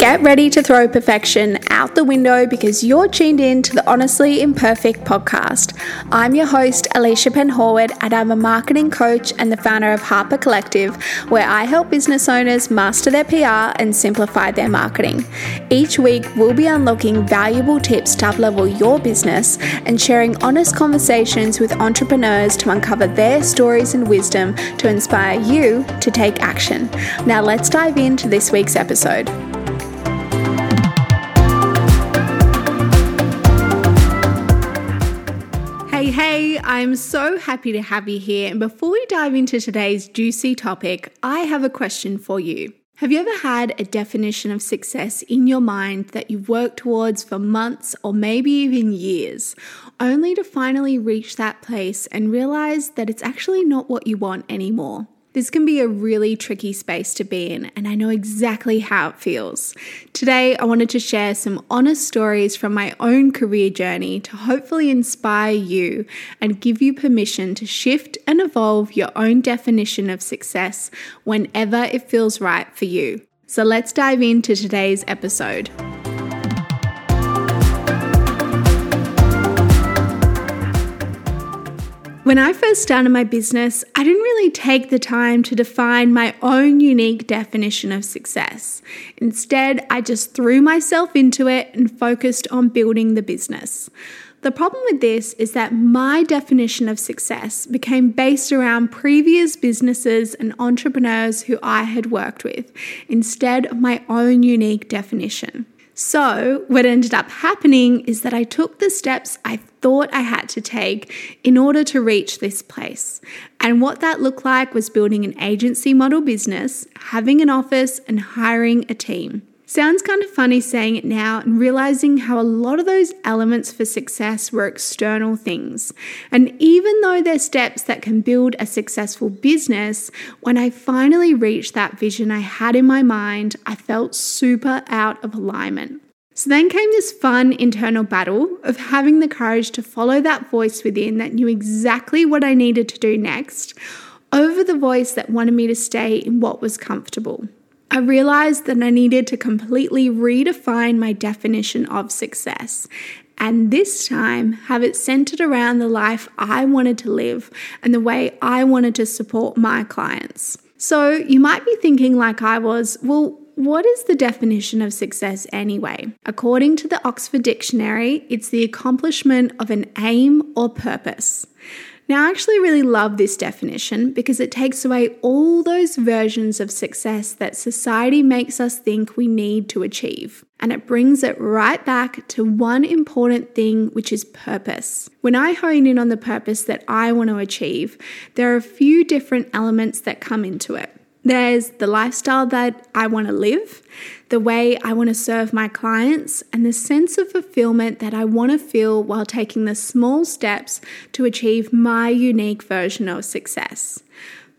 Get ready to throw perfection out the window because you're tuned in to the Honestly Imperfect podcast. I'm your host, Alicia Penhorwood, and I'm a marketing coach and the founder of Harper Collective, where I help business owners master their PR and simplify their marketing. Each week, we'll be unlocking valuable tips to uplevel your business and sharing honest conversations with entrepreneurs to uncover their stories and wisdom to inspire you to take action. Now, let's dive into this week's episode. I'm so happy to have you here. And before we dive into today's juicy topic, I have a question for you. Have you ever had a definition of success in your mind that you've worked towards for months or maybe even years, only to finally reach that place and realize that it's actually not what you want anymore? This can be a really tricky space to be in, and I know exactly how it feels. Today, I wanted to share some honest stories from my own career journey to hopefully inspire you and give you permission to shift and evolve your own definition of success whenever it feels right for you. So, let's dive into today's episode. When I first started my business, I didn't really take the time to define my own unique definition of success. Instead, I just threw myself into it and focused on building the business. The problem with this is that my definition of success became based around previous businesses and entrepreneurs who I had worked with, instead of my own unique definition. So, what ended up happening is that I took the steps I thought I had to take in order to reach this place. And what that looked like was building an agency model business, having an office, and hiring a team. Sounds kind of funny saying it now and realizing how a lot of those elements for success were external things. And even though they're steps that can build a successful business, when I finally reached that vision I had in my mind, I felt super out of alignment. So then came this fun internal battle of having the courage to follow that voice within that knew exactly what I needed to do next over the voice that wanted me to stay in what was comfortable. I realized that I needed to completely redefine my definition of success. And this time, have it centered around the life I wanted to live and the way I wanted to support my clients. So, you might be thinking, like I was, well, what is the definition of success anyway? According to the Oxford Dictionary, it's the accomplishment of an aim or purpose. Now, I actually really love this definition because it takes away all those versions of success that society makes us think we need to achieve. And it brings it right back to one important thing, which is purpose. When I hone in on the purpose that I want to achieve, there are a few different elements that come into it. There's the lifestyle that I want to live, the way I want to serve my clients, and the sense of fulfillment that I want to feel while taking the small steps to achieve my unique version of success.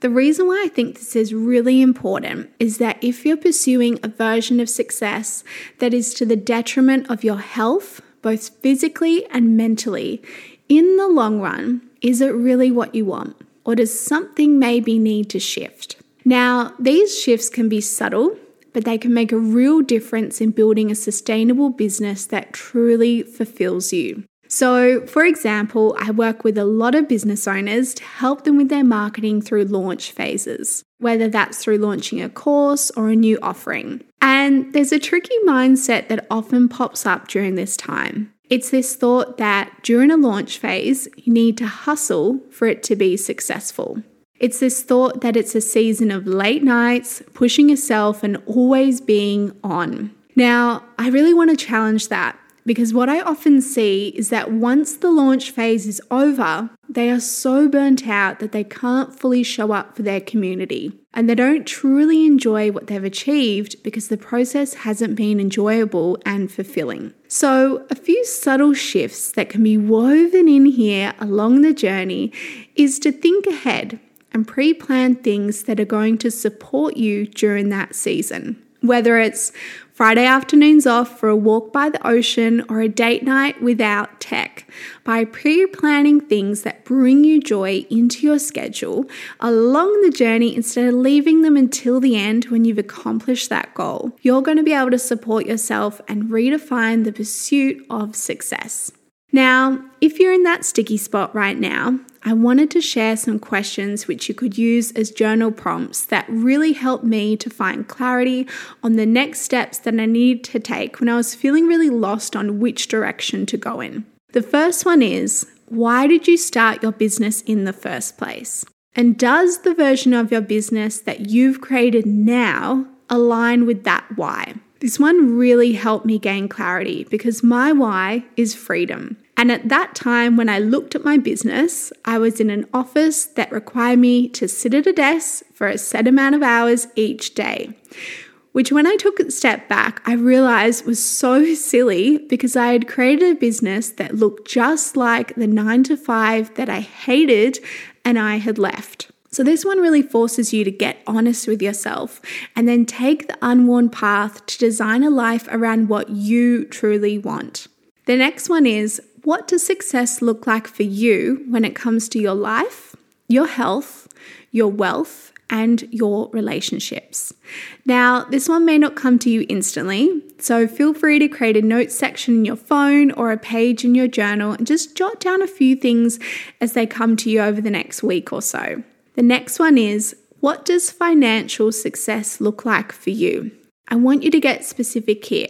The reason why I think this is really important is that if you're pursuing a version of success that is to the detriment of your health, both physically and mentally, in the long run, is it really what you want? Or does something maybe need to shift? Now, these shifts can be subtle, but they can make a real difference in building a sustainable business that truly fulfills you. So, for example, I work with a lot of business owners to help them with their marketing through launch phases, whether that's through launching a course or a new offering. And there's a tricky mindset that often pops up during this time. It's this thought that during a launch phase, you need to hustle for it to be successful. It's this thought that it's a season of late nights, pushing yourself, and always being on. Now, I really want to challenge that because what I often see is that once the launch phase is over, they are so burnt out that they can't fully show up for their community and they don't truly enjoy what they've achieved because the process hasn't been enjoyable and fulfilling. So, a few subtle shifts that can be woven in here along the journey is to think ahead and pre plan things that are going to support you during that season. Whether it's Friday afternoons off for a walk by the ocean or a date night without tech by pre planning things that bring you joy into your schedule along the journey instead of leaving them until the end when you've accomplished that goal. You're going to be able to support yourself and redefine the pursuit of success. Now, if you're in that sticky spot right now, I wanted to share some questions which you could use as journal prompts that really helped me to find clarity on the next steps that I needed to take when I was feeling really lost on which direction to go in. The first one is why did you start your business in the first place? And does the version of your business that you've created now align with that why? This one really helped me gain clarity because my why is freedom. And at that time, when I looked at my business, I was in an office that required me to sit at a desk for a set amount of hours each day. Which, when I took a step back, I realized was so silly because I had created a business that looked just like the nine to five that I hated and I had left. So, this one really forces you to get honest with yourself and then take the unworn path to design a life around what you truly want. The next one is what does success look like for you when it comes to your life, your health, your wealth, and your relationships? Now, this one may not come to you instantly, so feel free to create a notes section in your phone or a page in your journal and just jot down a few things as they come to you over the next week or so. The next one is what does financial success look like for you? I want you to get specific here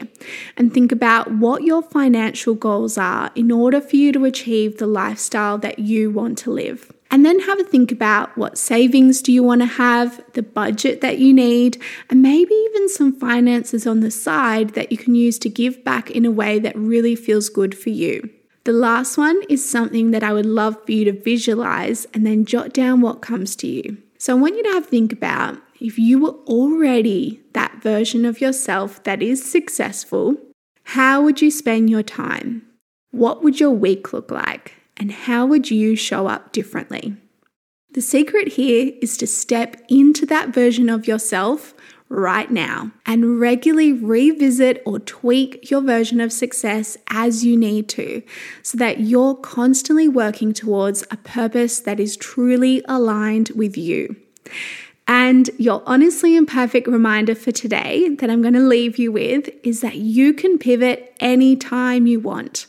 and think about what your financial goals are in order for you to achieve the lifestyle that you want to live. And then have a think about what savings do you want to have, the budget that you need, and maybe even some finances on the side that you can use to give back in a way that really feels good for you. The last one is something that I would love for you to visualize and then jot down what comes to you. So I want you to have think about if you were already that version of yourself that is successful, how would you spend your time? What would your week look like? And how would you show up differently? The secret here is to step into that version of yourself right now and regularly revisit or tweak your version of success as you need to so that you're constantly working towards a purpose that is truly aligned with you. And your honestly imperfect reminder for today that I'm going to leave you with is that you can pivot anytime you want.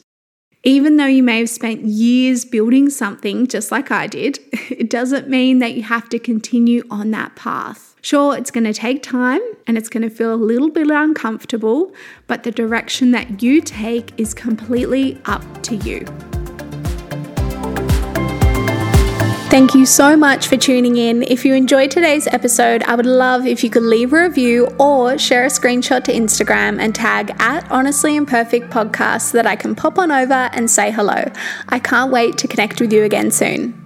Even though you may have spent years building something just like I did, it doesn't mean that you have to continue on that path. Sure, it's going to take time and it's going to feel a little bit uncomfortable, but the direction that you take is completely up to you. Thank you so much for tuning in. If you enjoyed today's episode, I would love if you could leave a review or share a screenshot to Instagram and tag at Honestly Imperfect Podcast so that I can pop on over and say hello. I can't wait to connect with you again soon.